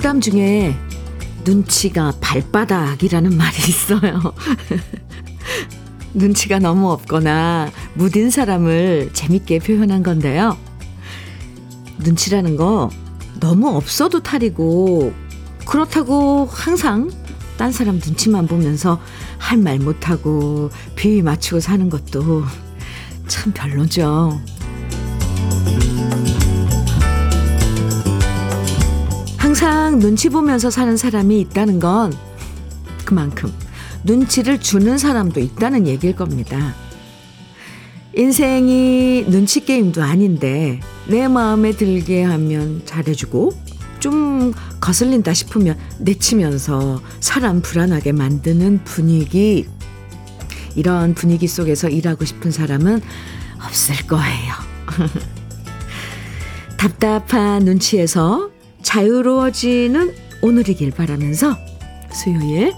속담 중에 눈치가 발바닥이라는 말이 있어요. 눈치가 너무 없거나 무딘 사람을 재밌게 표현한 건데요. 눈치라는 거 너무 없어도 탈이고 그렇다고 항상 딴 사람 눈치만 보면서 할 말 못하고 비위 맞추고 사는 것도 참 별로죠. 항상 눈치 보면서 사는 사람이 있다는 건 그만큼 눈치를 주는 사람도 있다는 얘기일 겁니다. 인생이 눈치 게임도 아닌데 내 마음에 들게 하면 잘해주고 좀 거슬린다 싶으면 내치면서 사람 불안하게 만드는 분위기 이런 분위기 속에서 일하고 싶은 사람은 없을 거예요. 답답한 눈치에서 자유로워지는 오늘이길 바라면서 수요일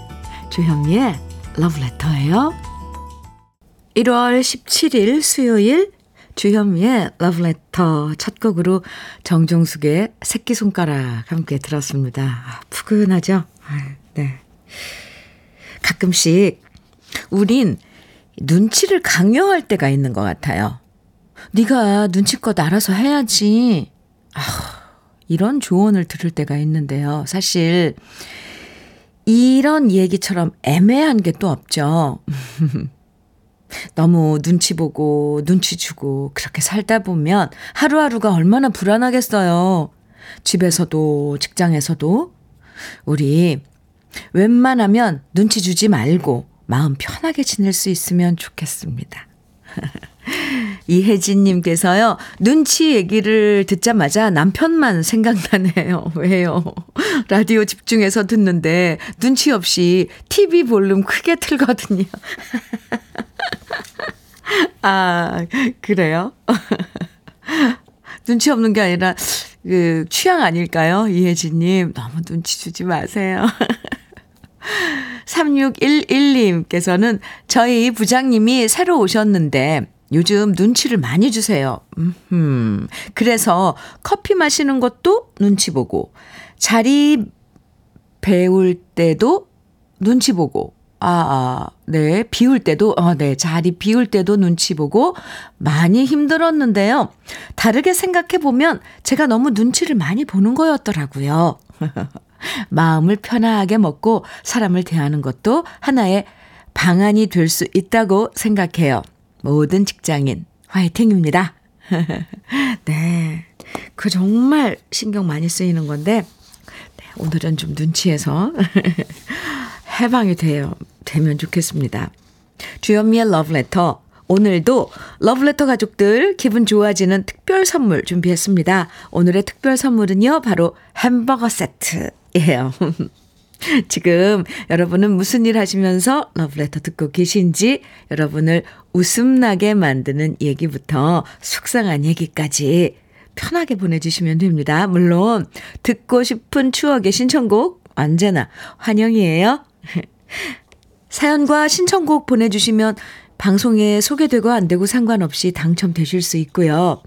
조현미의 러브레터예요. 1월 17일 수요일 주현미의 러브레터 첫 곡으로 정종숙의 새끼손가락 함께 들었습니다. 아, 푸근하죠? 아, 네. 가끔씩 우린 눈치를 강요할 때가 있는 것 같아요. 네가 눈치껏 알아서 해야지. 아, 이런 조언을 들을 때가 있는데요. 사실 이런 얘기처럼 애매한 게 또 없죠. 너무 눈치 보고 눈치 주고 그렇게 살다 보면 하루하루가 얼마나 불안하겠어요. 집에서도 직장에서도 우리 웬만하면 눈치 주지 말고 마음 편하게 지낼 수 있으면 좋겠습니다. 이혜진님께서요, 눈치 얘기를 듣자마자 남편만 생각나네요. 왜요? 라디오 집중해서 듣는데 눈치 없이 TV 볼륨 크게 틀거든요. 아, 그래요? 눈치 없는 게 아니라, 그, 취향 아닐까요? 이혜진님. 너무 눈치 주지 마세요. 3611님께서는 저희 부장님이 새로 오셨는데 요즘 눈치를 많이 주세요. 음, 그래서 커피 마시는 것도 눈치 보고 자리 배울 때도 눈치 보고 아, 아, 네. 비울 때도, 어, 네. 자리 비울 때도 눈치 보고 많이 힘들었는데요. 다르게 생각해 보면 제가 너무 눈치를 많이 보는 거였더라고요. 마음을 편하게 먹고 사람을 대하는 것도 하나의 방안이 될 수 있다고 생각해요. 모든 직장인 화이팅입니다. 네. 그 정말 신경 많이 쓰이는 건데 네, 오늘은 좀 눈치해서 해방이 돼요. 되면 좋겠습니다. 주현미의 러브레터 오늘도 러브레터 가족들 기분 좋아지는 특별 선물 준비했습니다. 오늘의 특별 선물은요. 바로 햄버거 세트예요. 지금 여러분은 무슨 일 하시면서 러브레터 듣고 계신지 여러분을 웃음나게 만드는 얘기부터 속상한 얘기까지 편하게 보내주시면 됩니다. 물론 듣고 싶은 추억의 신청곡 언제나 환영이에요. 사연과 신청곡 보내주시면 방송에 소개되고 안 되고 상관없이 당첨되실 수 있고요.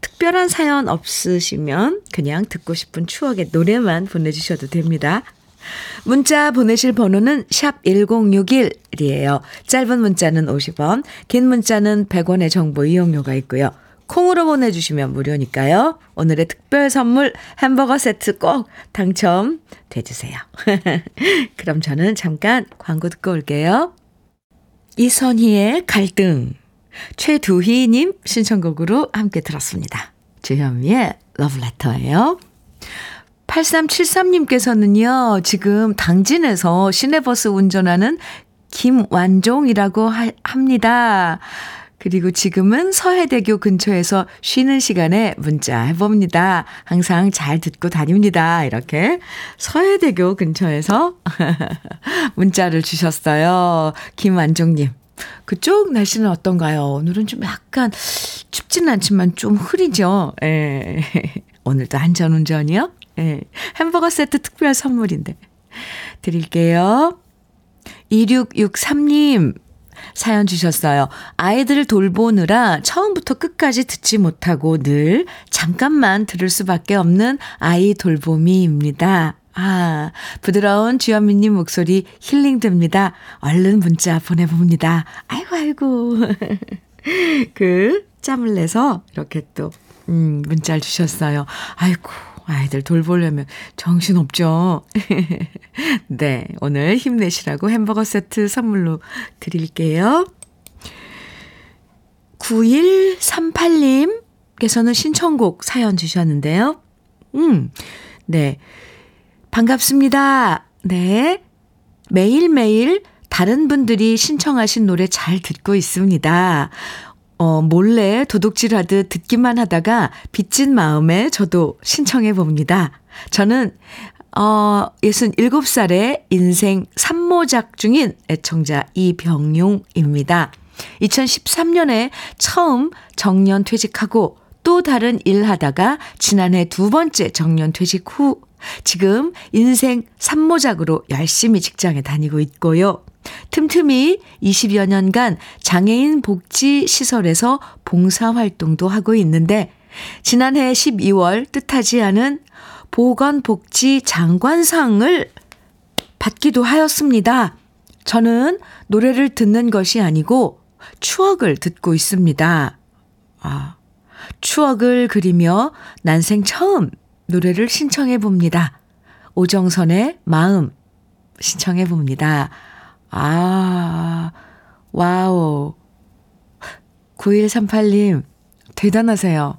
특별한 사연 없으시면 그냥 듣고 싶은 추억의 노래만 보내주셔도 됩니다. 문자 보내실 번호는 샵 1061이에요. 짧은 문자는 50원, 긴 문자는 100원의 정보 이용료가 있고요. 콩으로 보내주시면 무료니까요. 오늘의 특별 선물 햄버거 세트 꼭 당첨돼주세요. 그럼 저는 잠깐 광고 듣고 올게요. 이선희의 갈등. 최두희님 신청곡으로 함께 들었습니다. 주현미의 러브레터예요. 8373님께서는요, 지금 당진에서 시내버스 운전하는 김완종이라고 하, 합니다. 그리고 지금은 서해대교 근처에서 쉬는 시간에 문자 해봅니다. 항상 잘 듣고 다닙니다. 이렇게 서해대교 근처에서 문자를 주셨어요. 김완종님. 그쪽 날씨는 어떤가요? 오늘은 좀 약간 춥지는 않지만 좀 흐리죠. 예. 오늘도 안전운전이요? 예. 햄버거 세트 특별 선물인데. 드릴게요. 2663님. 사연 주셨어요. 아이들 돌보느라 처음부터 끝까지 듣지 못하고 늘 잠깐만 들을 수밖에 없는 아이 돌보미입니다. 아, 부드러운 주현미님 목소리 힐링됩니다. 얼른 문자 보내봅니다. 아이고, 아이고. 그, 짬을 내서 이렇게 또, 음, 문자를 주셨어요. 아이고, 아이들 돌보려면 정신없죠. 네, 오늘 힘내시라고 햄버거 세트 선물로 드릴게요. 9138님께서는 신청곡 사연 주셨는데요. 음, 네. 반갑습니다. 네. 매일매일 다른 분들이 신청하신 노래 잘 듣고 있습니다. 어, 몰래 도둑질 하듯 듣기만 하다가 빚진 마음에 저도 신청해 봅니다. 저는, 어, 67살의 인생 산모작 중인 애청자 이병용입니다. 2013년에 처음 정년 퇴직하고 또 다른 일 하다가 지난해 두 번째 정년 퇴직 후 지금 인생 산모작으로 열심히 직장에 다니고 있고요. 틈틈이 20여 년간 장애인 복지 시설에서 봉사 활동도 하고 있는데 지난해 12월 뜻하지 않은 보건복지 장관상을 받기도 하였습니다. 저는 노래를 듣는 것이 아니고 추억을 듣고 있습니다. 아, 추억을 그리며 난생 처음 노래를 신청해 봅니다. 오정선의 마음 신청해 봅니다. 아, 와우. 9138님, 대단하세요.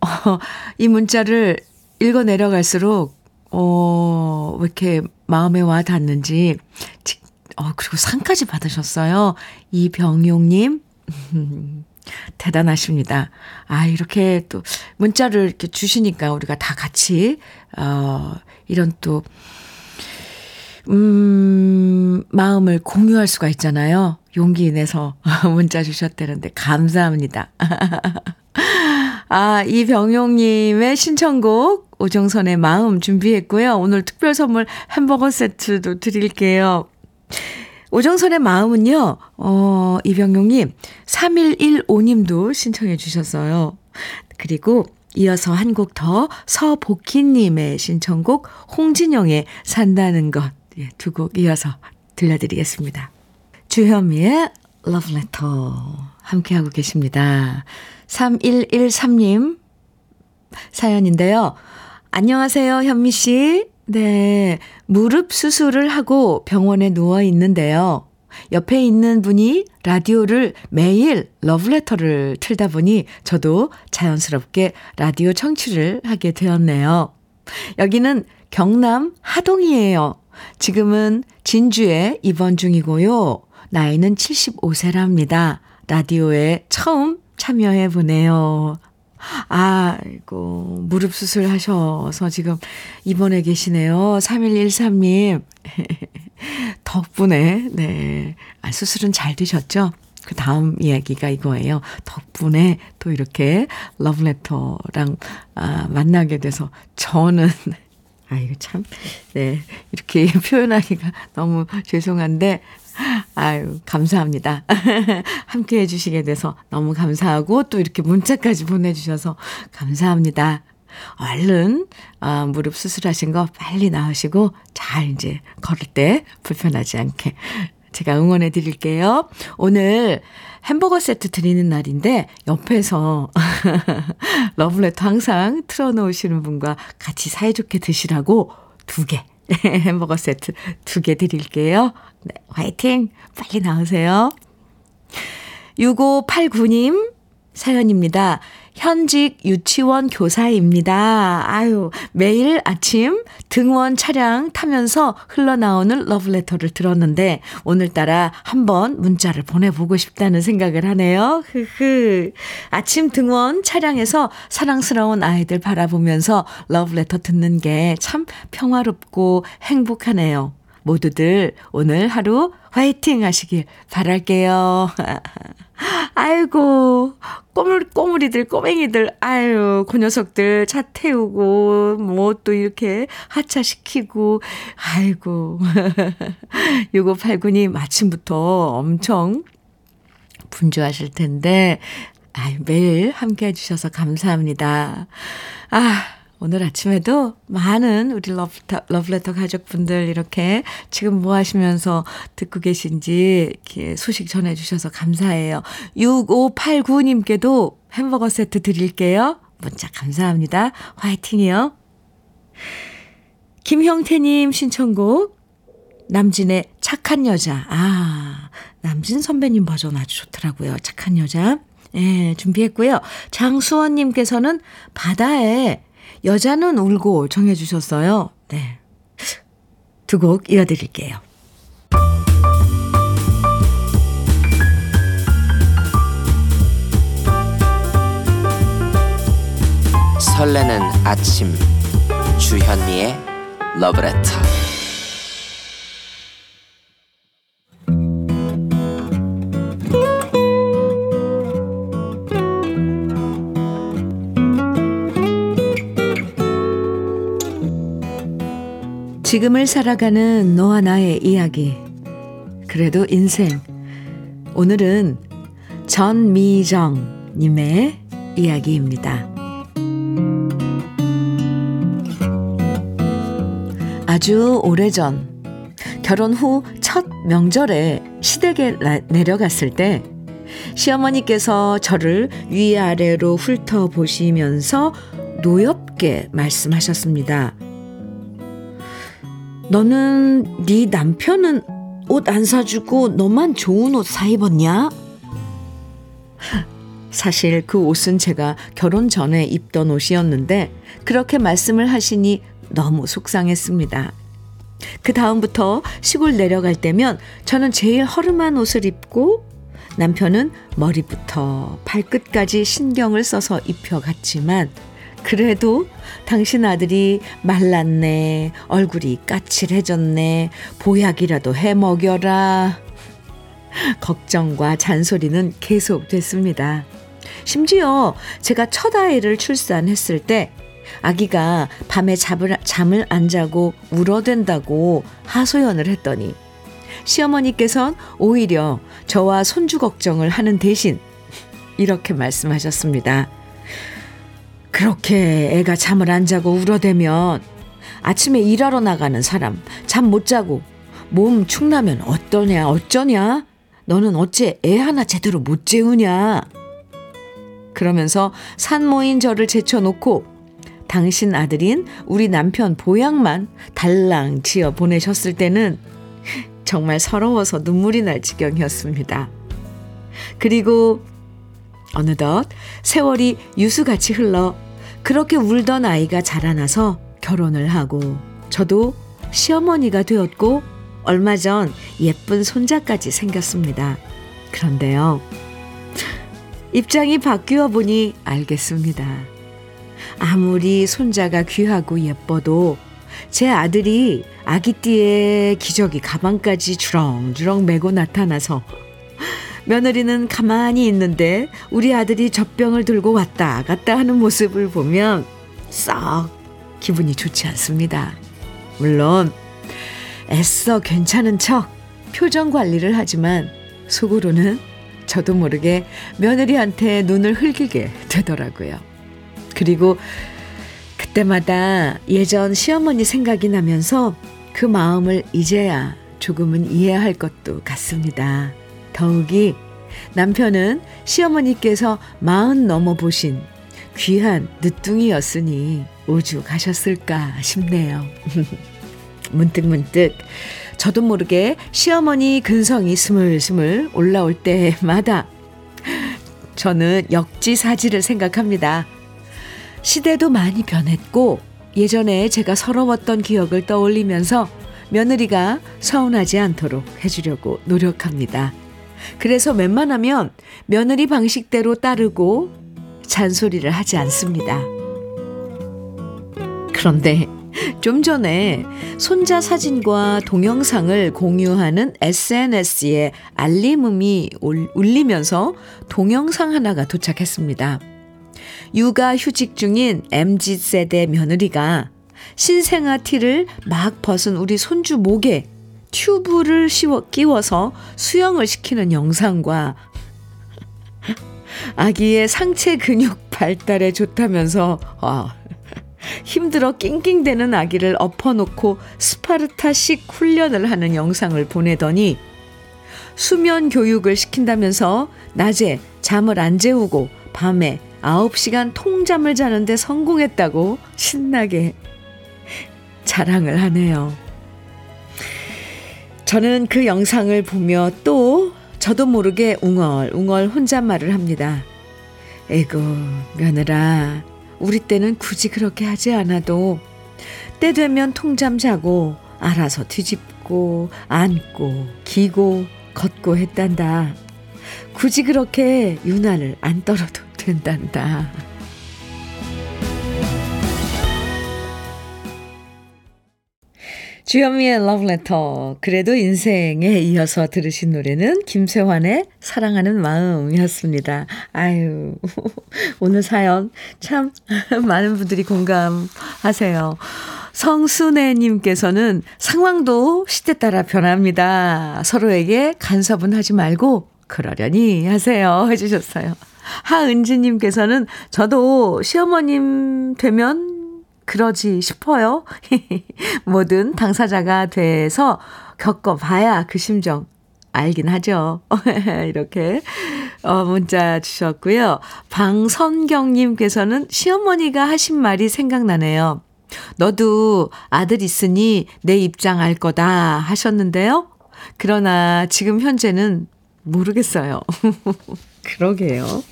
어, 이 문자를 읽어 내려갈수록, 어, 왜 이렇게 마음에 와 닿는지, 어, 그리고 상까지 받으셨어요. 이병용님, 대단하십니다. 아, 이렇게 또 문자를 이렇게 주시니까 우리가 다 같이, 어, 이런 또, 음, 마음을 공유할 수가 있잖아요. 용기 내서 문자 주셨다는데 감사합니다. 아, 이병용님의 신청곡 오정선의 마음 준비했고요. 오늘 특별 선물 햄버거 세트도 드릴게요. 오정선의 마음은요, 어, 이병용님, 3115님도 신청해 주셨어요. 그리고 이어서 한 곡 더 서복희님의 신청곡 홍진영의 산다는 것. 예, 두 곡 이어서 들려드리겠습니다. 주현미의 Love Letter 함께하고 계십니다. 3113님 사연인데요. 안녕하세요, 현미 씨. 네, 무릎 수술을 하고 병원에 누워 있는데요. 옆에 있는 분이 라디오를 매일 러브레터를 틀다 보니 저도 자연스럽게 라디오 청취를 하게 되었네요. 여기는 경남 하동이에요. 지금은 진주에 입원 중이고요. 나이는 75세랍니다. 라디오에 처음 참여해 보네요. 아이고, 무릎 수술 하셔서 지금 입원해 계시네요. 3113님. 덕분에, 네. 아, 수술은 잘 되셨죠? 그 다음 이야기가 이거예요. 덕분에 또 이렇게 러브레터랑 아, 만나게 돼서 저는 아, 이거 참, 네. 이렇게 표현하기가 너무 죄송한데, 아유, 감사합니다. 함께 해 주시게 돼서 너무 감사하고, 또 이렇게 문자까지 보내주셔서 감사합니다. 얼른, 아, 무릎 수술하신 거 빨리 나으시고, 잘 이제 걸을 때 불편하지 않게 제가 응원해 드릴게요. 오늘 햄버거 세트 드리는 날인데 옆에서 러브레터 항상 틀어놓으시는 분과 같이 사이좋게 드시라고 두 개. 햄버거 세트 두 개 드릴게요. 네, 화이팅! 빨리 나오세요. 6589님 사연입니다. 현직 유치원 교사입니다. 아유, 매일 아침 등원 차량 타면서 흘러나오는 러브레터를 들었는데, 오늘따라 한번 문자를 보내보고 싶다는 생각을 하네요. 흐흐. 아침 등원 차량에서 사랑스러운 아이들 바라보면서 러브레터 듣는 게 참 평화롭고 행복하네요. 모두들 오늘 하루 화이팅 하시길 바랄게요. 아이고, 꼬물, 꼬물이들, 꼬맹이들, 아유, 그 녀석들 차 태우고, 뭐 또 이렇게 하차시키고, 아이고. 6589님 아침부터 엄청 분주하실 텐데, 아유, 매일 함께 해주셔서 감사합니다. 아, 오늘 아침에도 많은 우리 러브레터, 러브레터 가족분들 이렇게 지금 뭐 하시면서 듣고 계신지 이렇게 소식 전해주셔서 감사해요. 6589님께도 햄버거 세트 드릴게요. 문자 감사합니다. 화이팅이요. 김형태님 신청곡 남진의 착한 여자. 아, 남진 선배님 버전 아주 좋더라고요. 착한 여자. 예, 준비했고요. 장수원님께서는 바다에 여자는 울고 정해주셨어요. 네. 두 곡 이어드릴게요. 설레는 아침 주현미의 러브레터 지금을 살아가는 너와 나의 이야기. 그래도 인생. 오늘은 전미정님의 이야기입니다. 아주 오래전, 결혼 후 첫 명절에 시댁에 내려갔을 때, 시어머니께서 저를 위아래로 훑어보시면서 노엽게 말씀하셨습니다. 너는 네 남편은 옷 안 사주고 너만 좋은 옷 사 입었냐? 사실 그 옷은 제가 결혼 전에 입던 옷이었는데 그렇게 말씀을 하시니 너무 속상했습니다. 그 다음부터 시골 내려갈 때면 저는 제일 허름한 옷을 입고 남편은 머리부터 발끝까지 신경을 써서 입혀갔지만 그래도 당신 아들이 말랐네, 얼굴이 까칠해졌네, 보약이라도 해 먹여라. 걱정과 잔소리는 계속됐습니다. 심지어 제가 첫 아이를 출산했을 때 아기가 밤에 잠을, 잠을 안 자고 울어댄다고 하소연을 했더니 시어머니께선 오히려 저와 손주 걱정을 하는 대신 이렇게 말씀하셨습니다. 그렇게 애가 잠을 안 자고 울어대면 아침에 일하러 나가는 사람 잠 못 자고 몸 축나면 어떠냐 어쩌냐 너는 어째 애 하나 제대로 못 재우냐 그러면서 산모인 저를 제쳐놓고 당신 아들인 우리 남편 보양만 달랑 지어 보내셨을 때는 정말 서러워서 눈물이 날 지경이었습니다. 그리고 어느덧 세월이 유수같이 흘러 그렇게 울던 아이가 자라나서 결혼을 하고 저도 시어머니가 되었고 얼마 전 예쁜 손자까지 생겼습니다. 그런데요. 입장이 바뀌어 보니 알겠습니다. 아무리 손자가 귀하고 예뻐도 제 아들이 아기띠에 기저귀 가방까지 주렁주렁 메고 나타나서 며느리는 가만히 있는데 우리 아들이 젖병을 들고 왔다 갔다 하는 모습을 보면 썩 기분이 좋지 않습니다. 물론 애써 괜찮은 척 표정 관리를 하지만 속으로는 저도 모르게 며느리한테 눈을 흘기게 되더라고요. 그리고 그때마다 예전 시어머니 생각이 나면서 그 마음을 이제야 조금은 이해할 것도 같습니다. 더욱이 남편은 시어머니께서 마흔 넘어 보신 귀한 늦둥이였으니 오죽 하셨을까 싶네요. 문득 문득 저도 모르게 시어머니 근성이 스물스물 올라올 때마다 저는 역지사지를 생각합니다. 시대도 많이 변했고 예전에 제가 서러웠던 기억을 떠올리면서 며느리가 서운하지 않도록 해주려고 노력합니다. 그래서 웬만하면 며느리 방식대로 따르고 잔소리를 하지 않습니다. 그런데 좀 전에 손자 사진과 동영상을 공유하는 SNS에 알림음이 울리면서 동영상 하나가 도착했습니다. 육아 휴직 중인 MZ세대 며느리가 신생아 티를 막 벗은 우리 손주 목에 튜브를 씌워 끼워서 수영을 시키는 영상과 아기의 상체 근육 발달에 좋다면서 아, 힘들어 낑낑대는 아기를 엎어놓고 스파르타식 훈련을 하는 영상을 보내더니 수면 교육을 시킨다면서 낮에 잠을 안 재우고 밤에 9시간 통잠을 자는데 성공했다고 신나게 자랑을 하네요. 저는 그 영상을 보며 또 저도 모르게 웅얼 웅얼 혼잣말을 합니다. 에고, 며느라, 우리 때는 굳이 그렇게 하지 않아도 때 되면 통잠 자고 알아서 뒤집고 앉고 기고 걷고 했단다. 굳이 그렇게 유난을 안 떨어도 된단다. 주현미의 러브레터. 그래도 인생에 이어서 들으신 노래는 김세환의 사랑하는 마음이었습니다. 아유, 오늘 사연 참 많은 분들이 공감하세요. 성순애님께서는 상황도 시대 따라 변합니다. 서로에게 간섭은 하지 말고 그러려니 하세요. 해주셨어요. 하은지님께서는 저도 시어머님 되면 그러지 싶어요. 뭐든 당사자가 돼서 겪어봐야 그 심정 알긴 하죠. 이렇게 어, 문자 주셨고요. 방선경님께서는 시어머니가 하신 말이 생각나네요. 너도 아들 있으니 내 입장 알 거다 하셨는데요. 그러나 지금 현재는 모르겠어요. 그러게요.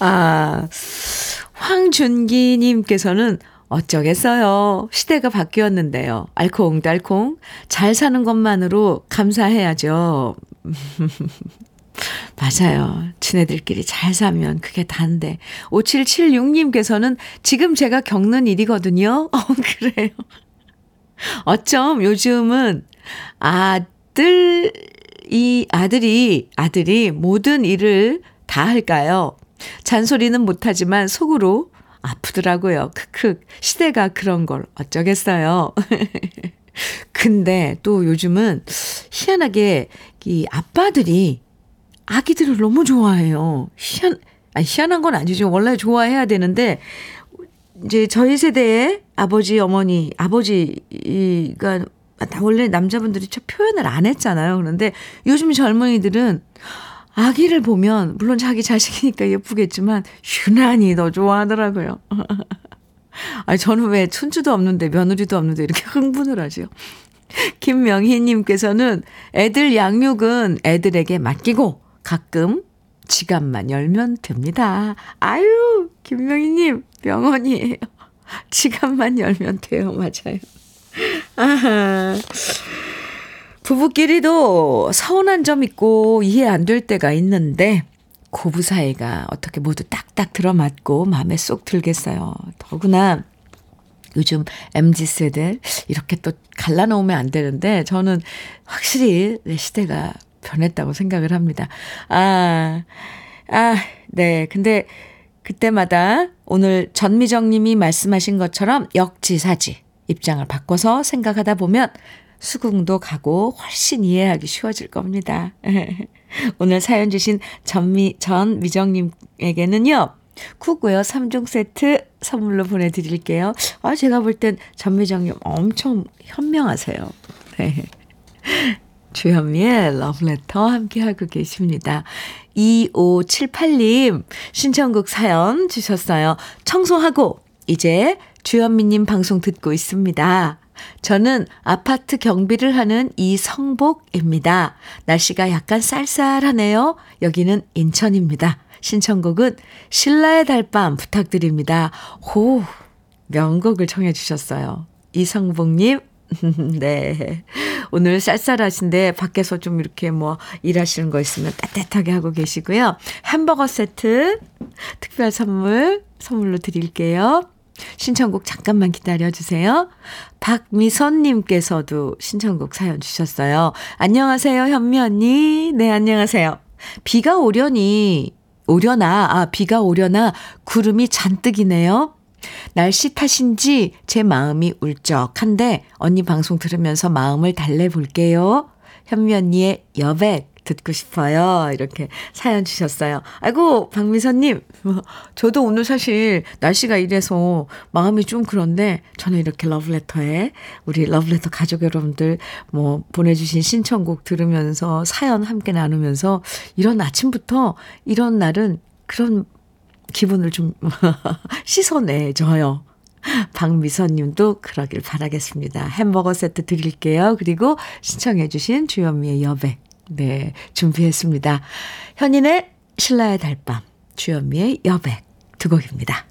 아, 황준기님께서는 어쩌겠어요. 시대가 바뀌었는데요. 알콩달콩 잘 사는 것만으로 감사해야죠. 맞아요. 지네들끼리 잘 사면 그게 단데. 5776님께서는 지금 제가 겪는 일이거든요. 어, 그래요. 어쩜 요즘은 아들, 이 아들이, 아들이 모든 일을 다 할까요? 잔소리는 못하지만 속으로 아프더라고요. 크크. 시대가 그런 걸 어쩌겠어요. 근데 또 요즘은 희한하게 이 아빠들이 아기들을 너무 좋아해요. 희한, 아니, 희한한 건 아니죠. 원래 좋아해야 되는데, 이제 저희 세대의 아버지, 어머니, 아버지가, 원래 남자분들이 참 표현을 안 했잖아요. 그런데 요즘 젊은이들은 아기를 보면 물론 자기 자식이니까 예쁘겠지만 유난히 더 좋아하더라고요. 아니 저는 왜 춘주도 없는데 며느리도 없는데 이렇게 흥분을 하죠. 김명희님께서는 애들 양육은 애들에게 맡기고 가끔 지갑만 열면 됩니다. 아유 김명희님 명언이에요. 지갑만 열면 돼요. 맞아요. 아하. 부부끼리도 서운한 점 있고 이해 안 될 때가 있는데 고부 사이가 어떻게 모두 딱딱 들어맞고 마음에 쏙 들겠어요. 더구나 요즘 MZ 세대 이렇게 또 갈라놓으면 안 되는데 저는 확실히 내 시대가 변했다고 생각을 합니다. 아, 아, 네. 근데 그때마다 오늘 전미정 님이 말씀하신 것처럼 역지사지 입장을 바꿔서 생각하다 보면 수긍도 가고 훨씬 이해하기 쉬워질 겁니다. 오늘 사연 주신 전미, 전미정님에게는요, 쿠고요 3종 세트 선물로 보내드릴게요. 아, 제가 볼 땐 전미정님 엄청 현명하세요. 네. 주현미의 러브레터 함께하고 계십니다. 2578님 신청곡 사연 주셨어요. 청소하고 이제 주현미님 방송 듣고 있습니다. 저는 아파트 경비를 하는 이성복입니다. 날씨가 약간 쌀쌀하네요. 여기는 인천입니다. 신청곡은 신라의 달밤 부탁드립니다. 호, 명곡을 청해 주셨어요. 이성복님, 네. 오늘 쌀쌀하신데 밖에서 좀 이렇게 뭐 일하시는 거 있으면 따뜻하게 하고 계시고요. 햄버거 세트 특별 선물, 선물로 드릴게요. 신청곡 잠깐만 기다려주세요. 박미선님께서도 신청곡 사연 주셨어요. 안녕하세요, 현미 언니. 네, 안녕하세요. 비가 오려니, 오려나, 아, 비가 오려나 구름이 잔뜩이네요. 날씨 탓인지 제 마음이 울적한데 언니 방송 들으면서 마음을 달래볼게요. 현미 언니의 여백 듣고 싶어요. 이렇게 사연 주셨어요. 아이고, 박미선님. 저도 오늘 사실 날씨가 이래서 마음이 좀 그런데 저는 이렇게 러브레터에 우리 러브레터 가족 여러분들 뭐 보내주신 신청곡 들으면서 사연 함께 나누면서 이런 아침부터 이런 날은 그런 기분을 좀 씻어내줘요. 박미선 님도 그러길 바라겠습니다. 햄버거 세트 드릴게요. 그리고 신청해주신 주현미의 여백. 네, 준비했습니다. 현인의 신라의 달밤, 주현미의 여백 두 곡입니다.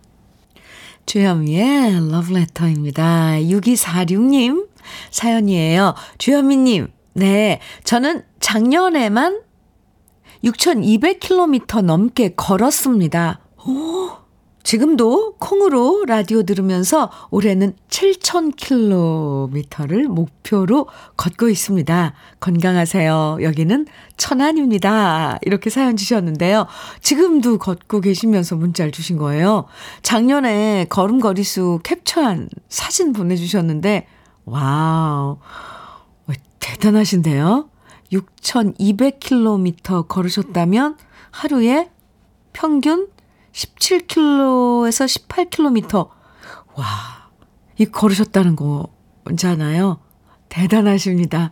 주현미의 러브레터입니다. 6246님 사연이에요. 주현미님, 네, 저는 작년에만 6,200km 넘게 걸었습니다. 오, 지금도 콩으로 라디오 들으면서 올해는 7,000km를 목표로 걷고 있습니다. 건강하세요. 여기는 천안입니다. 이렇게 사연 주셨는데요. 지금도 걷고 계시면서 문자를 주신 거예요. 작년에 걸음걸이수 캡처한 사진 보내주셨는데, 와우. 대단하신데요? 6,200km 걸으셨다면 하루에 평균 17km에서 18km. 와, 이 걸으셨다는 거잖아요. 대단하십니다.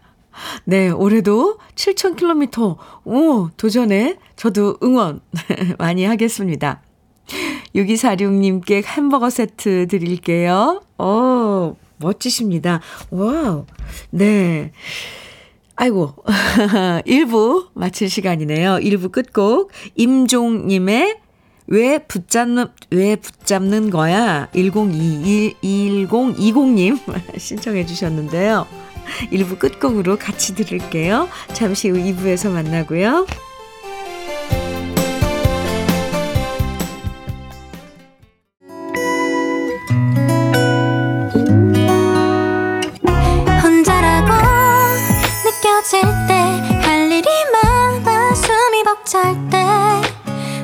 네, 올해도 7,000km, 오, 도전에 저도 응원 많이 하겠습니다. 6246님께 햄버거 세트 드릴게요. 오, 멋지십니다. 와우. 네. 아이고, 1부 마칠 시간이네요. 1부 끝곡, 임종님의 왜 붙잡는, 왜 붙잡는 거야? 1021, 1020님 신청해 주셨는데요. 1부 끝곡으로 같이 들을게요. 잠시 후 2부에서 만나고요.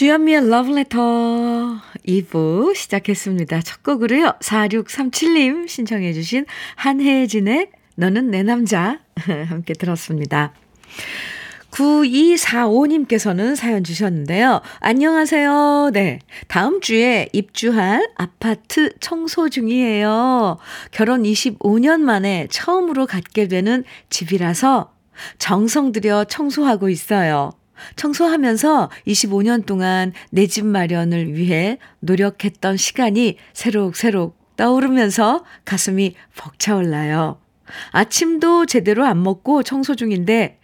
주현미의 Letter 2부 시작했습니다. 첫 곡으로요. 4637님 신청해 주신 한혜진의 너는 내 남자 함께 들었습니다. 9245님께서는 사연 주셨는데요. 안녕하세요. 네. 다음 주에 입주할 아파트 청소 중이에요. 결혼 25년 만에 처음으로 갖게 되는 집이라서 정성 들여 청소하고 있어요. 청소하면서 25년 동안 내 집 마련을 위해 노력했던 시간이 새록새록 떠오르면서 가슴이 벅차올라요. 아침도 제대로 안 먹고 청소 중인데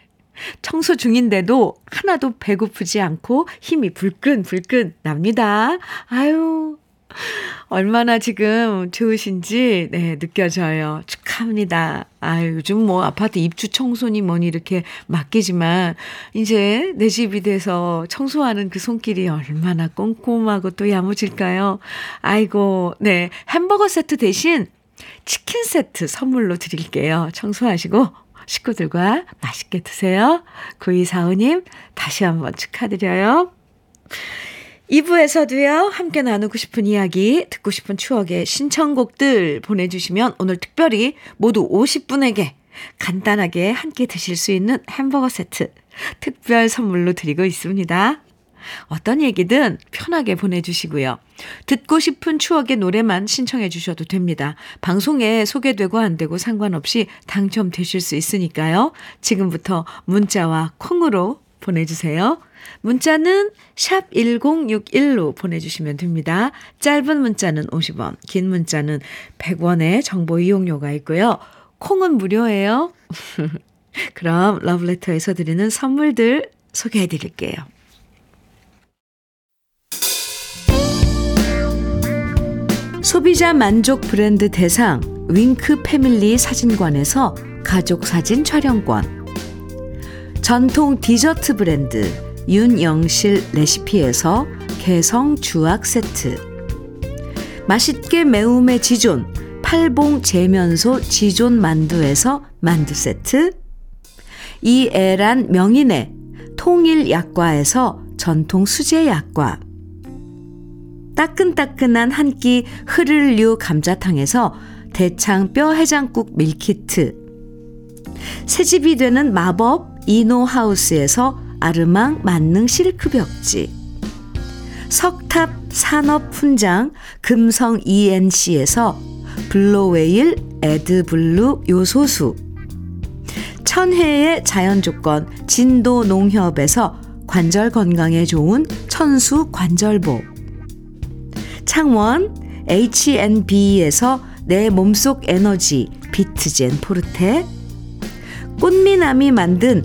청소 중인데도 하나도 배고프지 않고 힘이 불끈불끈 납니다. 아유, 얼마나 지금 좋으신지, 네, 느껴져요. 축하합니다. 아유, 요즘 뭐 아파트 입주 청소니 뭐니 이렇게 맡기지만, 이제 내 집이 돼서 청소하는 그 손길이 얼마나 꼼꼼하고 또 야무질까요? 아이고, 네. 햄버거 세트 대신 치킨 세트 선물로 드릴게요. 청소하시고 식구들과 맛있게 드세요. 9245님, 다시 한번 축하드려요. 2부에서도요, 함께 나누고 싶은 이야기, 듣고 싶은 추억의 신청곡들 보내주시면 오늘 특별히 모두 50분에게 간단하게 함께 드실 수 있는 햄버거 세트 특별 선물로 드리고 있습니다. 어떤 얘기든 편하게 보내주시고요. 듣고 싶은 추억의 노래만 신청해 주셔도 됩니다. 방송에 소개되고 안 되고 상관없이 당첨되실 수 있으니까요. 지금부터 문자와 콩으로 보내주세요. 문자는 샵 1061로 보내주시면 됩니다. 짧은 문자는 50원, 긴 문자는 100원의 정보 이용료가 있고요. 콩은 무료예요. 그럼 러브레터에서 드리는 선물들 소개해 드릴게요. 소비자 만족 브랜드 대상 윙크 패밀리 사진관에서 가족 사진 촬영권 전통 디저트 브랜드 윤영실 레시피에서 개성 주악 세트. 맛있게 매움의 지존 팔봉 재면소 지존 만두에서 만두 세트. 이애란 명인의 통일 약과에서 전통 수제 약과. 따끈따끈한 한 끼 흐를류 감자탕에서 대창 뼈 해장국 밀키트. 새집이 되는 마법 이노하우스에서 아르망 만능 실크 벽지. 석탑 산업 훈장 금성 ENC에서 블로웨일 에드블루 요소수. 천혜의 자연 조건 진도 농협에서 관절 건강에 좋은 천수 관절보. 창원 H&B에서 내 몸속 에너지 비트젠 포르테. 꽃미남이 만든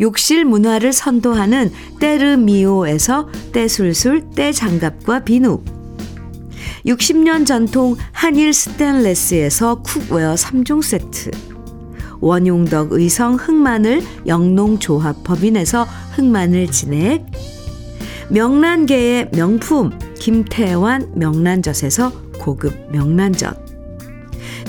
욕실 문화를 선도하는 때르미오에서 때술술 때장갑과 비누. 60년 전통 한일 스텐레스에서 cookware 3종 세트. 원용덕 의성 흑마늘 영농조합법인에서 흑마늘 진액. 명란계의 명품 김태환 명란젓에서 고급 명란젓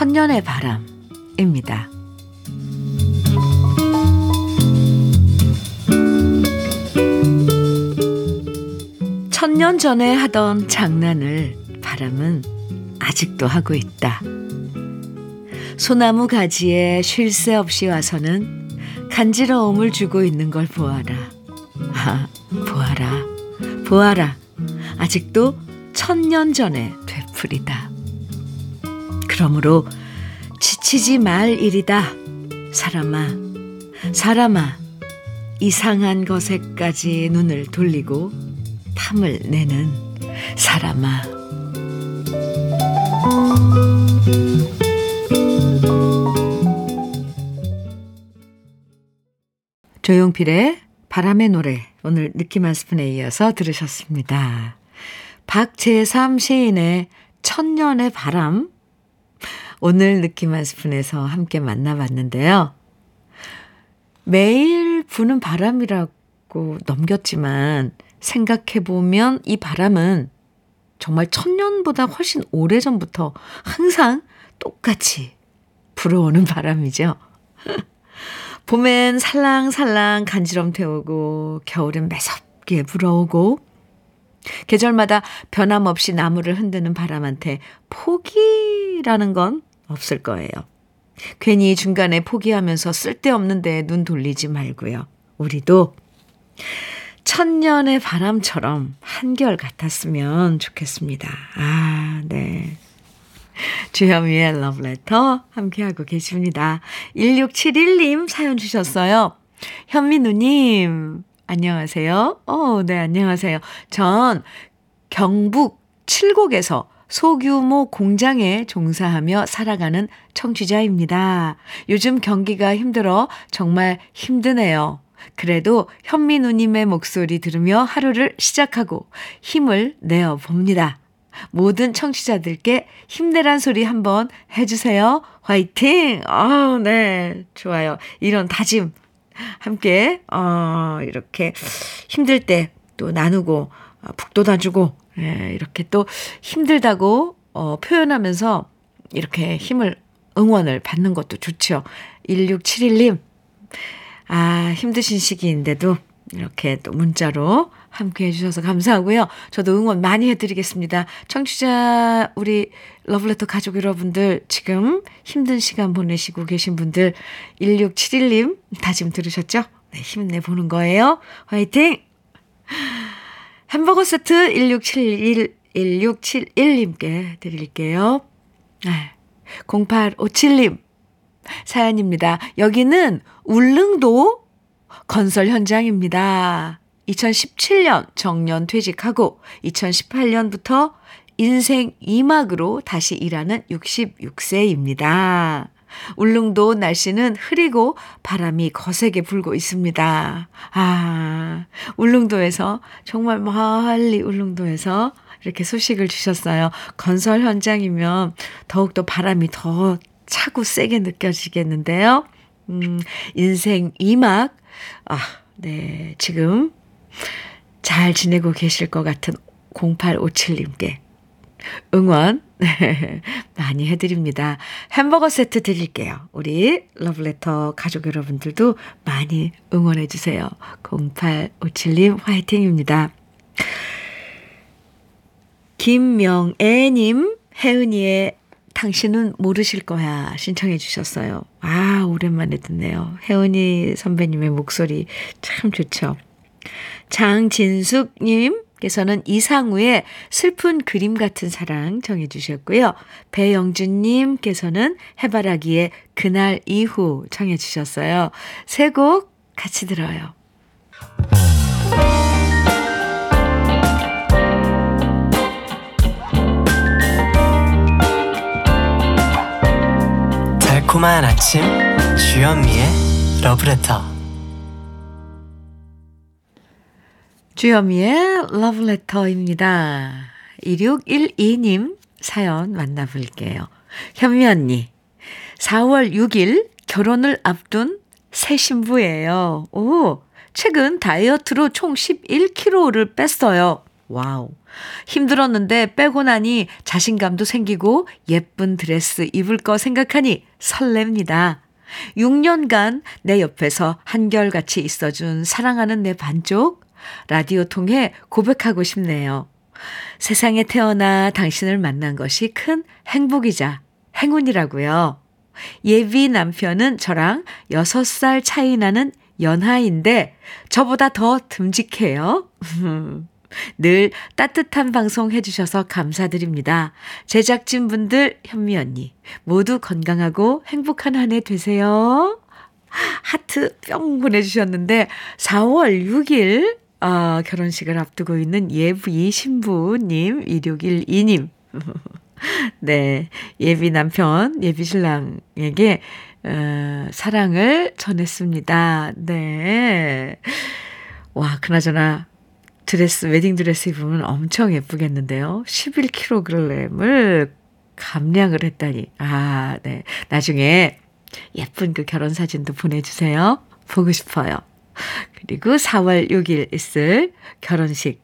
천년의 바람입니다. 천년 전에 하던 장난을 바람은 아직도 하고 있다. 소나무 가지에 쉴 새 없이 와서는 간지러움을 주고 있는 걸 보아라. 아, 보아라. 보아라. 아직도 천년 전에 되풀이다. 그러므로 지치지 말 일이다. 사람아, 사람아, 이상한 것에까지 눈을 돌리고 탐을 내는 사람아. 조용필의 바람의 노래 오늘 느낌 한 스푼에 이어서 들으셨습니다. 박재삼 시인의 천년의 바람 오늘 느낌 한 스푼에서 함께 만나봤는데요. 매일 부는 바람이라고 넘겼지만 생각해보면 이 바람은 정말 천년보다 훨씬 오래전부터 항상 똑같이 불어오는 바람이죠. 봄엔 살랑살랑 간지럼 태우고 겨울엔 매섭게 불어오고 계절마다 변함없이 나무를 흔드는 바람한테 포기라는 건 없을 거예요. 괜히 중간에 포기하면서 쓸데없는데 눈 돌리지 말고요. 우리도 천년의 바람처럼 한결 같았으면 좋겠습니다. 아, 네. 주현미의 러브레터 함께하고 계십니다. 1671님 사연 주셨어요. 현미누님, 안녕하세요. 어, 네, 안녕하세요. 전 경북 칠곡에서 소규모 공장에 종사하며 살아가는 청취자입니다. 요즘 경기가 힘들어 정말 힘드네요. 그래도 현미 누님의 목소리 들으며 하루를 시작하고 힘을 내어 봅니다. 모든 청취자들께 힘내란 소리 한번 해주세요. 화이팅! 아, 네. 좋아요. 이런 다짐 함께, 어, 이렇게 힘들 때 또 나누고, 어, 북돋아주고, 예, 이렇게 또 힘들다고, 어, 표현하면서 이렇게 힘을, 응원을 받는 것도 좋죠. 1671님, 아, 힘드신 시기인데도 이렇게 또 문자로 함께 해주셔서 감사하고요. 저도 응원 많이 해드리겠습니다. 청취자, 우리 러블레터 가족 여러분들, 지금 힘든 시간 보내시고 계신 분들, 1671님 다짐 들으셨죠? 네, 힘내보는 거예요. 화이팅! 햄버거 세트 1671, 1671님께 드릴게요. 0857님, 사연입니다. 여기는 울릉도 건설 현장입니다. 2017년 정년 퇴직하고 2018년부터 인생 2막으로 다시 일하는 66세입니다. 울릉도 날씨는 흐리고 바람이 거세게 불고 있습니다. 아, 울릉도에서 정말 멀리 울릉도에서 이렇게 소식을 주셨어요. 건설 현장이면 더욱더 바람이 더 차고 세게 느껴지겠는데요. 음, 인생 2막. 아, 네. 지금 잘 지내고 계실 것 같은 0857님께 응원 많이 해드립니다. 햄버거 세트 드릴게요. 우리 러브레터 가족 여러분들도 많이 응원해 주세요. 0857님 화이팅입니다. 김명애님, 혜은이의 당신은 모르실 거야 신청해 주셨어요. 아, 오랜만에 듣네요. 혜은이 선배님의 목소리 참 좋죠. 장진숙님 께서는 이상우의 슬픈 그림 같은 사랑 정해 주셨고요. 배영준 님께서는 해바라기의 그날 이후 정해 주셨어요. 세 곡 같이 들어요. 달콤한 아침 주현미의 러브레터 주현미의 러브레터입니다. 2612님 사연 만나볼게요. 현미 언니, 4월 6일 결혼을 앞둔 새 신부예요. 오, 최근 다이어트로 총 11kg를 뺐어요. 와우. 힘들었는데 빼고 나니 자신감도 생기고 예쁜 드레스 입을 거 생각하니 설렙니다. 6년간 내 옆에서 한결같이 있어준 사랑하는 내 반쪽, 라디오 통해 고백하고 싶네요. 세상에 태어나 당신을 만난 것이 큰 행복이자 행운이라고요. 예비 남편은 저랑 6살 차이 나는 연하인데 저보다 더 듬직해요. 늘 따뜻한 방송 해주셔서 감사드립니다. 제작진분들, 현미 언니, 모두 건강하고 행복한 한 해 되세요. 하트 뿅 보내주셨는데, 4월 6일, 어, 결혼식을 앞두고 있는 예비 신부님, 2612님. 네, 예비 남편, 예비 신랑에게, 어, 사랑을 전했습니다. 네. 와, 그나저나, 드레스, 웨딩 드레스 입으면 엄청 예쁘겠는데요. 11kg을 감량을 했다니. 아, 네. 나중에 예쁜 그 결혼 사진도 보내주세요. 보고 싶어요. 그리고 4월 6일 있을 결혼식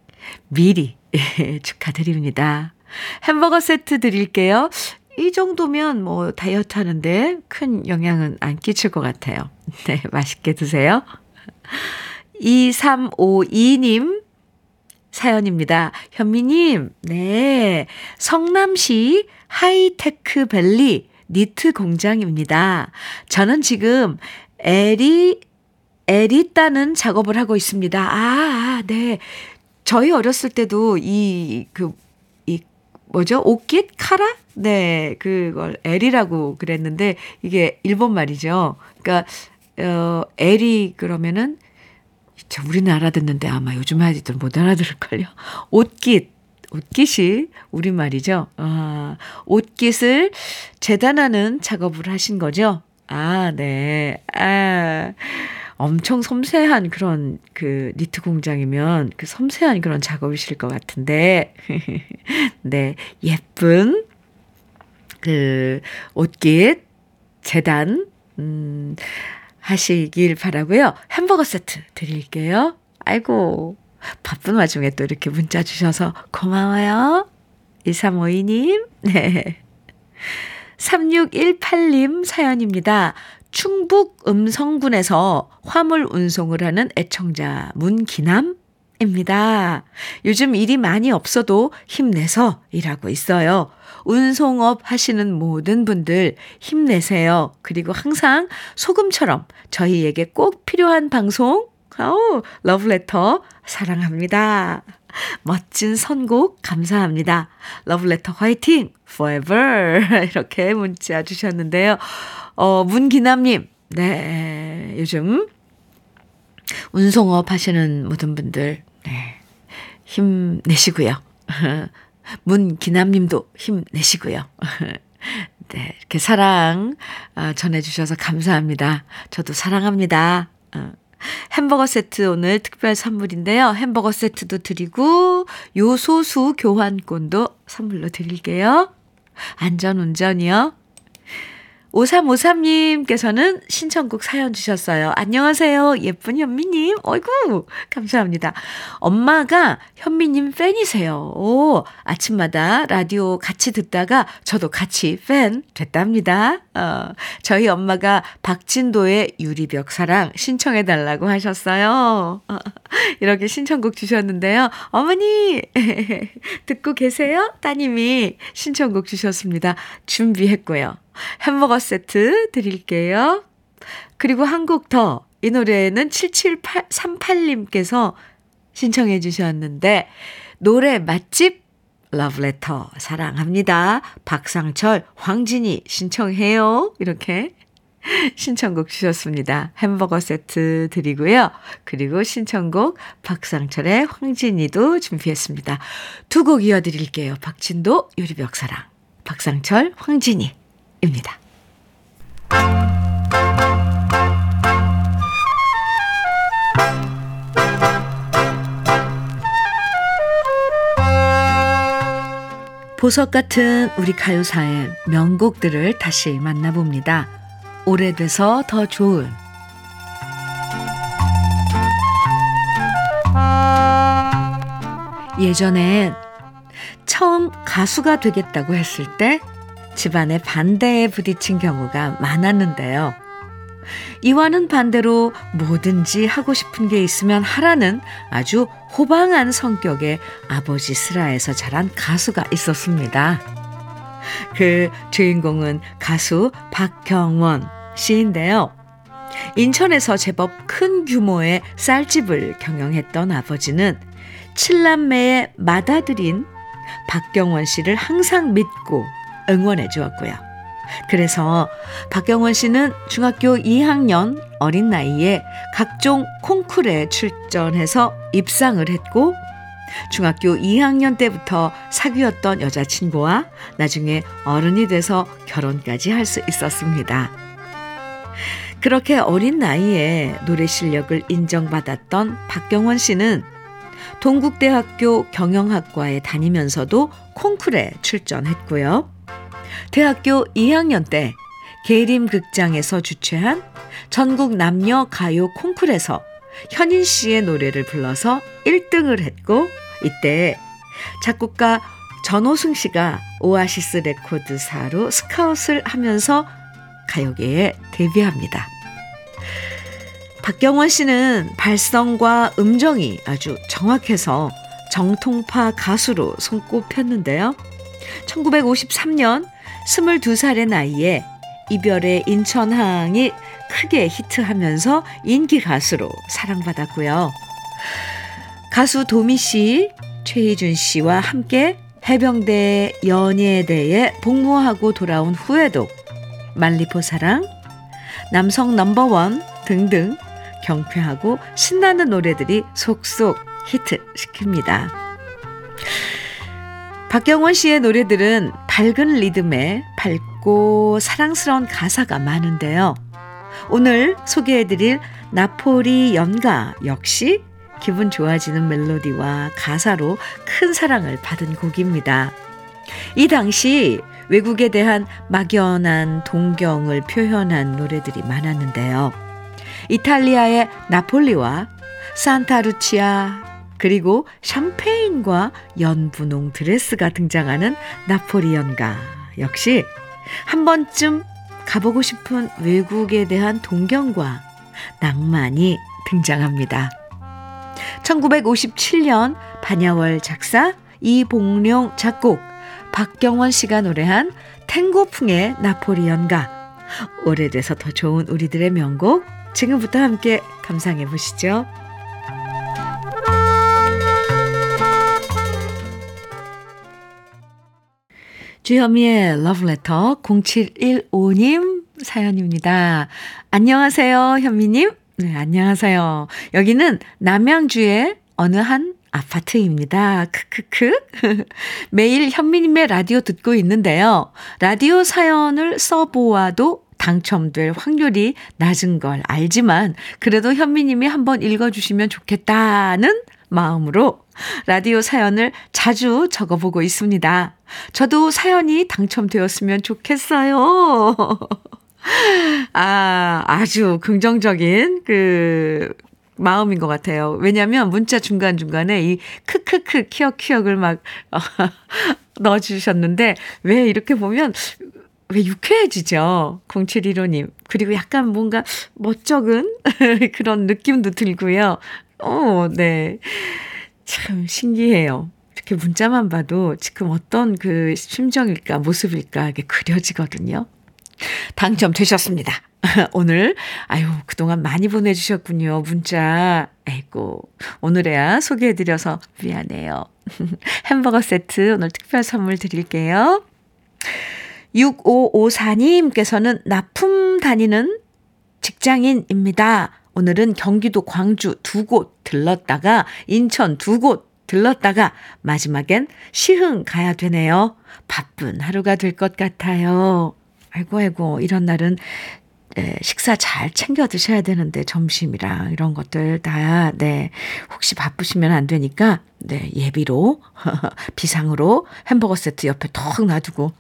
미리 축하드립니다. 햄버거 세트 드릴게요. 이 정도면 뭐 다이어트 하는데 큰 영향은 안 끼칠 것 같아요. 네, 맛있게 드세요. 2352님 사연입니다. 현미님, 네. 성남시 하이테크 밸리 니트 공장입니다. 저는 지금 에리, 에리 따는 작업을 하고 있습니다. 아, 아, 네. 저희 어렸을 때도 이, 그, 이, 뭐죠? 옷깃? 카라? 네. 그걸 에리라고 그랬는데, 이게 일본 말이죠. 그러니까, 어, 에리 그러면은 저 우리나라 듣는데 아마 요즘 아이들 못 알아들을걸요. 옷깃. 옷깃이 우리말이죠. 아, 옷깃을 재단하는 작업을 하신 거죠. 아, 네. 아, 엄청 섬세한 그런 그 니트 공장이면 그 섬세한 그런 작업이실 것 같은데. 네, 예쁜 그 옷깃 재단, 음, 하시길 바라고요 햄버거 세트 드릴게요. 아이고, 바쁜 와중에 또 이렇게 문자 주셔서 고마워요. 2352님, 네. 3618님 사연입니다. 충북 음성군에서 화물 운송을 하는 애청자 문기남입니다. 요즘 일이 많이 없어도 힘내서 일하고 있어요. 운송업 하시는 모든 분들 힘내세요. 그리고 항상 소금처럼 저희에게 꼭 필요한 방송, 오, 러브레터 사랑합니다. 멋진 선곡 감사합니다. 러브레터 화이팅! forever. 이렇게 문자 주셨는데요. 어, 문기남님, 네, 요즘 운송업 하시는 모든 분들, 네, 힘내시고요. 문기남님도 힘내시고요. 네, 이렇게 사랑 어, 전해주셔서 감사합니다. 저도 사랑합니다. 어, 햄버거 세트 오늘 특별 선물인데요. 햄버거 세트도 드리고 요소수 교환권도 선물로 드릴게요. 안전 운전이요. 5353님께서는 신청곡 사연 주셨어요. 안녕하세요. 예쁜 현미님. 어이구, 감사합니다. 엄마가 현미님 팬이세요. 오, 아침마다 라디오 같이 듣다가 저도 같이 팬 됐답니다. 어, 저희 엄마가 박진도의 유리벽 사랑 신청해달라고 하셨어요. 어, 이렇게 신청곡 주셨는데요. 어머니, 듣고 계세요? 따님이 신청곡 주셨습니다. 준비했고요. 햄버거 세트 드릴게요. 그리고 한 곡 더. 이 노래는 7738님께서 신청해 주셨는데, 노래 맛집 러브레터 사랑합니다. 박상철, 황진이 신청해요. 이렇게 신청곡 주셨습니다. 햄버거 세트 드리고요. 그리고 신청곡 박상철의 황진이도 준비했습니다. 두 곡 이어드릴게요. 박진도, 유리벽 사랑, 박상철, 황진이. 입니다. 보석 같은 우리 가요사의 명곡들을 다시 만나봅니다. 오래돼서 더 좋은 예전엔 처음 가수가 되겠다고 했을 때 집안의 반대에 부딪힌 경우가 많았는데요. 이와는 반대로 뭐든지 하고 싶은 게 있으면 하라는 아주 호방한 성격의 아버지 슬하에서 자란 가수가 있었습니다. 그 주인공은 가수 박경원 씨인데요. 인천에서 제법 큰 규모의 쌀집을 경영했던 아버지는 칠남매의 맏아들인 박경원 씨를 항상 믿고 응원해 주었고요. 그래서 박경원 씨는 중학교 2학년 어린 나이에 각종 콩쿨에 출전해서 입상을 했고 중학교 2학년 때부터 사귀었던 여자친구와 나중에 어른이 돼서 결혼까지 할 수 있었습니다. 그렇게 어린 나이에 노래 실력을 인정받았던 박경원 씨는 동국대학교 경영학과에 다니면서도 콩쿨에 출전했고요. 대학교 2학년 때 계림극장에서 주최한 전국 남녀 가요 콩쿨에서 현인 씨의 노래를 불러서 1등을 했고 이때 작곡가 전호승 씨가 오아시스 레코드사로 스카웃을 하면서 가요계에 데뷔합니다. 박경원 씨는 발성과 음정이 아주 정확해서 정통파 가수로 손꼽혔는데요. 1953년 22살의 나이에 이별의 인천항이 크게 히트하면서 인기 가수로 사랑받았고요. 가수 도미 씨, 최희준 씨와 함께 해병대 연예대에 복무하고 돌아온 후에도 말리포 사랑, 남성 넘버원 등등 경쾌하고 신나는 노래들이 속속 히트시킵니다. 박경원 씨의 노래들은 밝은 리듬에 밝고 사랑스러운 가사가 많은데요. 오늘 소개해드릴 나폴리 연가 역시 기분 좋아지는 멜로디와 가사로 큰 사랑을 받은 곡입니다. 이 당시 외국에 대한 막연한 동경을 표현한 노래들이 많았는데요. 이탈리아의 나폴리와 산타루치아 그리고 샴페인과 연분홍 드레스가 등장하는 나폴리 연가 역시 한 번쯤 가보고 싶은 외국에 대한 동경과 낭만이 등장합니다. 1957년 반야월 작사, 이봉룡 작곡, 박경원 씨가 노래한 탱고풍의 나폴리 연가. 오래돼서 더 좋은 우리들의 명곡 지금부터 함께 감상해 보시죠. 주현미의 러브레터 0715님 사연입니다. 안녕하세요, 현미님. 네, 안녕하세요. 여기는 남양주의 어느 한 아파트입니다. 크크크. 매일 현미님의 라디오 듣고 있는데요. 라디오 사연을 써보아도 당첨될 확률이 낮은 걸 알지만 그래도 현미님이 한번 읽어주시면 좋겠다는 마음으로 라디오 사연을 자주 적어보고 있습니다. 저도 사연이 당첨되었으면 좋겠어요. 아, 아주 긍정적인 그 마음인 것 같아요. 왜냐면 문자 중간중간에 이 크크크 키역키역을 막 넣어주셨는데 왜 이렇게 보면 왜 유쾌해지죠? 0715님. 그리고 약간 뭔가 멋쩍은 그런 느낌도 들고요. 어, 네. 참 신기해요. 이렇게 문자만 봐도 지금 어떤 그 심정일까, 모습일까, 이게 그려지거든요. 당첨되셨습니다. 오늘, 아유, 그동안 많이 보내주셨군요. 문자. 아이고, 오늘에야 소개해드려서 미안해요. 햄버거 세트 오늘 특별 선물 드릴게요. 6554님께서는 납품 다니는 직장인입니다. 오늘은 경기도 광주 두 곳 들렀다가 인천 두 곳 들렀다가 마지막엔 시흥 가야 되네요. 바쁜 하루가 될 것 같아요. 아이고 아이고 이런 날은 식사 잘 챙겨 드셔야 되는데 점심이랑 이런 것들 다 네. 혹시 바쁘시면 안 되니까 네, 예비로 비상으로 햄버거 세트 옆에 턱 놔두고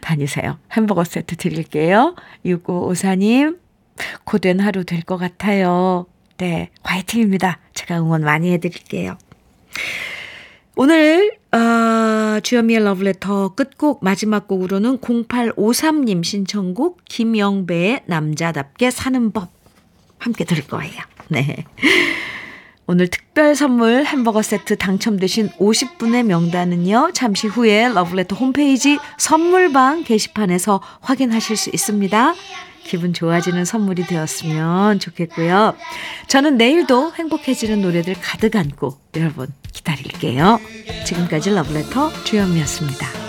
다니세요. 햄버거 세트 드릴게요. 6554님 고된 하루 될 것 같아요. 네, 화이팅입니다. 제가 응원 많이 해드릴게요. 오늘 어, 주현미의 러브레터 끝곡 마지막 곡으로는 0853님 신청곡 김영배의 남자답게 사는 법 함께 들을 거예요. 네. 오늘 특별 선물 햄버거 세트 당첨되신 50분의 명단은요. 잠시 후에 러브레터 홈페이지 선물방 게시판에서 확인하실 수 있습니다. 기분 좋아지는 선물이 되었으면 좋겠고요. 저는 내일도 행복해지는 노래들 가득 안고 여러분 기다릴게요. 지금까지 러브레터 주현미였습니다.